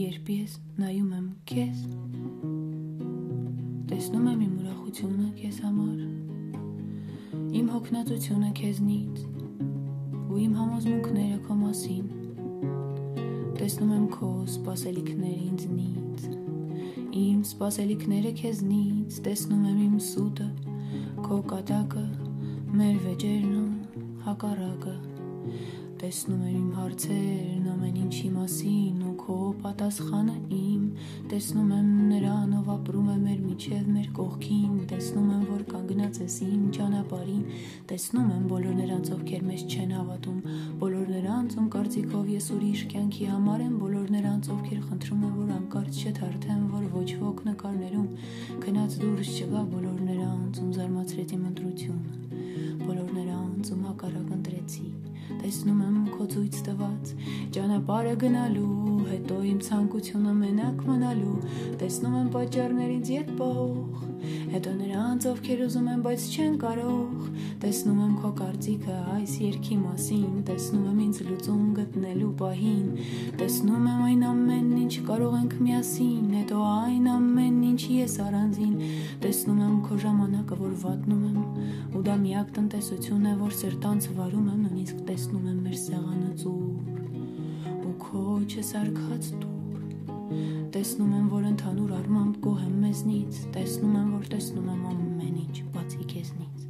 երբ ես նայում եմ քեզ տեսնում եմ իմ ուրախությունը քեզ համար իմ հոգնածությունը քեզնից ու իմ համոզմունքները քո մասին տեսնում եմ քո սпасելիքները ինձնից իմ սпасելիքները քեզնից տեսնում եմ իմ սուտը քո կատակը մեր վեճերն ու հակառակը տեսնում եմ իմ հարցերն ամեն ինչի մասին ու քո պատասխանը իմ տեսնում եմ նրան ով ապրում է մեր միջև մեր կողքին տեսնում եմ որ կանգնած ես իմ ճանապարհին տեսնում եմ բոլոր նրանց ովքեր մեզ չեն հավատում բոլոր նրանց ում կարծիքով ես ուրիշ կյանքի համար եմ բոլոր նրանց ովքեր խնդրում են որ անկարծ չթարթեն որ ոչ ոք նկարներում քնած դուրս չգա բոլոր նրանց ում զարմացրեց իմ ընտրությունը բոլոր նրանց տեսնում եմ քո ցույց տված ճանապարհը գնալու հետո իմ ցանկությունը մենակ մնալու տեսնում եմ պատճառներ ինձ ետ պահող հետո նրանց ովքեր ուզում են բայց չեն կարող տեսնում եմ քո կարծիքը այս երկի մասին տեսնում եմ ինձ լուծում գտնելու պահին տեսնում եմ այն ամենն ինչ կարող ենք միասին հետո այն ամենն ինչ ես առանձին տեսնում եմ քո ժամանակը որ վատնում եմ ու դա միակ տնտեսությունն է որ սրտանց վարում եմ նույնիսկ տեսնում եմ մեր սեղանը ծուր ու քո չսարկած դու Տեսնում եմ, որ ընդհանուր առմամբ գոհ եմ մեզնից, տեսնում եմ, որ տեսնում եմ ամեն ինչ, բացի քեզնից։